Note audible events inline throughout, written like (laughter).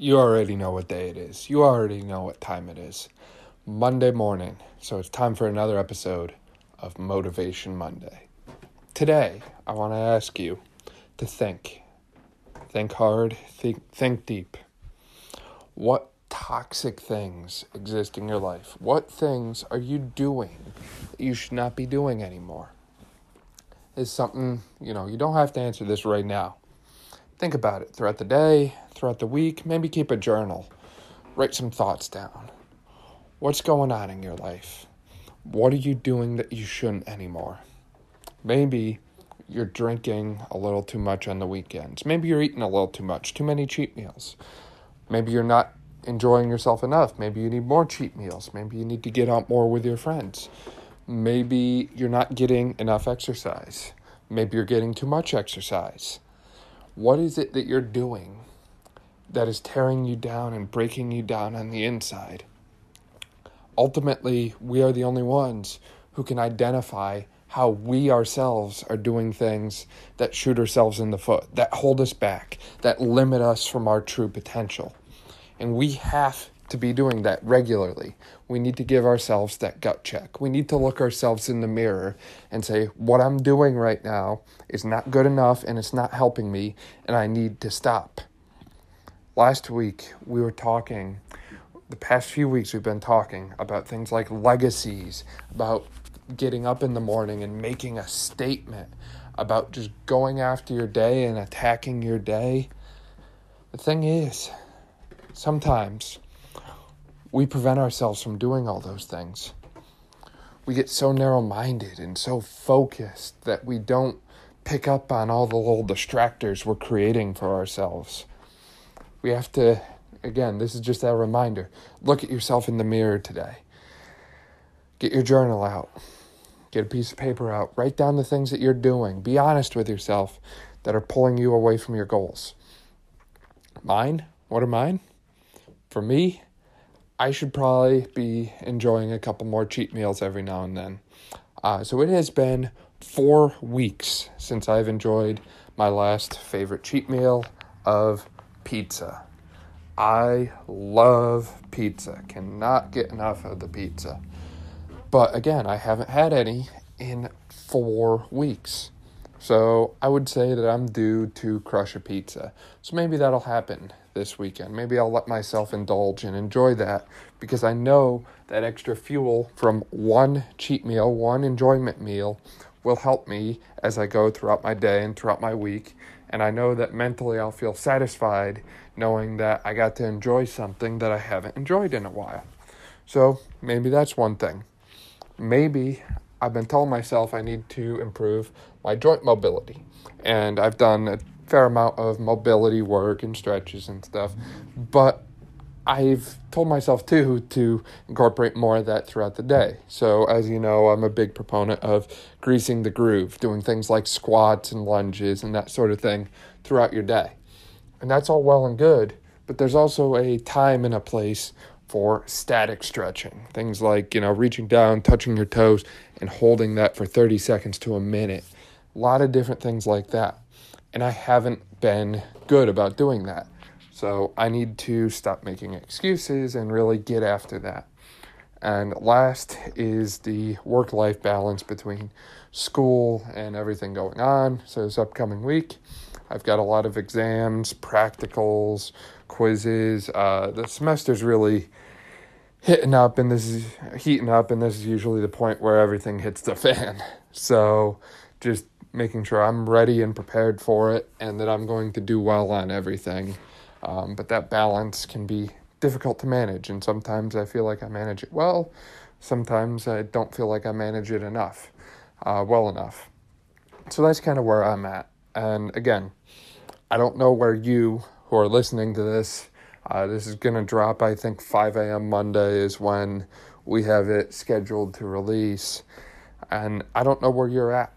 you already know what day it is. You already know what time it is. Monday morning. So it's time for another episode of Motivation Monday. Today, I want to ask you to think. Think hard, think, think deep. What toxic things exist in your life? What things are you doing that you should not be doing anymore? Is something, you know, you don't have to answer this right now Think about it throughout the day, throughout the week. Maybe keep a journal. Write some thoughts down. What's going on in your life? What are you doing that you shouldn't anymore? Maybe you're drinking a little too much on the weekends. Maybe you're eating a little too much, too many cheat meals. Maybe you're not enjoying yourself enough. Maybe you need more cheat meals. Maybe you need to get out more with your friends. Maybe you're not getting enough exercise. Maybe you're getting too much exercise. What is it that you're doing that is tearing you down and breaking you down on the inside? Ultimately, we are the only ones who can identify how we ourselves are doing things that shoot ourselves in the foot, that hold us back, that limit us from our true potential. And we have to be doing that regularly. We need to give ourselves that gut check. We need to look ourselves in the mirror and say, what I'm doing right now is not good enough and it's not helping me, and I need to stop. Last week, we were talking, the past few weeks, we've been talking about things like legacies, about getting up in the morning and making a statement, about just going after your day and attacking your day. The thing is, sometimes we prevent ourselves from doing all those things. We get so narrow minded and so focused that we don't pick up on all the little distractors we're creating for ourselves. We have to, again, this is just a reminder look at yourself in the mirror today. Get your journal out. Get a piece of paper out. Write down the things that you're doing. Be honest with yourself that are pulling you away from your goals. Mine? What are mine? For me, I should probably be enjoying a couple more cheat meals every now and then. Uh, so it has been four weeks since I've enjoyed my last favorite cheat meal of pizza. I love pizza, cannot get enough of the pizza. But again, I haven't had any in four weeks. So I would say that I'm due to crush a pizza. So maybe that'll happen this weekend. Maybe I'll let myself indulge and enjoy that because I know that extra fuel from one cheat meal, one enjoyment meal, will help me as I go throughout my day and throughout my week. And I know that mentally I'll feel satisfied knowing that I got to enjoy something that I haven't enjoyed in a while. So maybe that's one thing. Maybe I've been telling myself I need to improve my joint mobility. And I've done a fair amount of mobility work and stretches and stuff. But I've told myself too to incorporate more of that throughout the day. So, as you know, I'm a big proponent of greasing the groove, doing things like squats and lunges and that sort of thing throughout your day. And that's all well and good, but there's also a time and a place for static stretching. Things like, you know, reaching down, touching your toes, and holding that for 30 seconds to a minute. A lot of different things like that and I haven't been good about doing that. So I need to stop making excuses and really get after that. And last is the work life balance between school and everything going on. So, this upcoming week, I've got a lot of exams, practicals, quizzes. Uh, the semester's really hitting up, and this is heating up, and this is usually the point where everything hits the fan. (laughs) So, just making sure I'm ready and prepared for it and that I'm going to do well on everything. Um, but that balance can be difficult to manage, and sometimes I feel like I manage it well, sometimes I don't feel like I manage it enough, uh, well enough. So that's kind of where I'm at. And again, I don't know where you who are listening to this, uh, this is going to drop, I think 5 a.m. Monday is when we have it scheduled to release. And I don't know where you're at.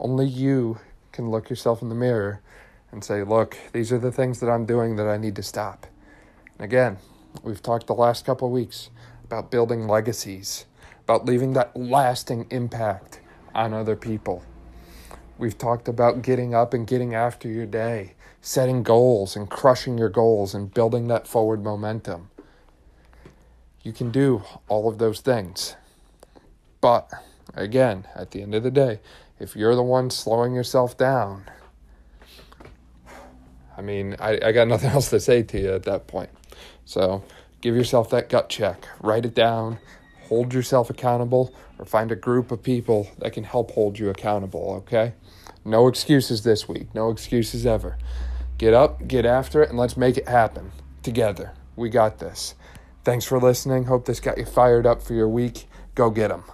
Only you can look yourself in the mirror and say, look, these are the things that I'm doing that I need to stop. And again, we've talked the last couple of weeks about building legacies, about leaving that lasting impact on other people. We've talked about getting up and getting after your day, setting goals and crushing your goals and building that forward momentum. You can do all of those things. But again, at the end of the day, if you're the one slowing yourself down, I mean, I, I got nothing (laughs) else to say to you at that point. So give yourself that gut check, write it down, hold yourself accountable, or find a group of people that can help hold you accountable, okay? No excuses this week, no excuses ever. Get up, get after it, and let's make it happen together. We got this. Thanks for listening. Hope this got you fired up for your week. Go get them.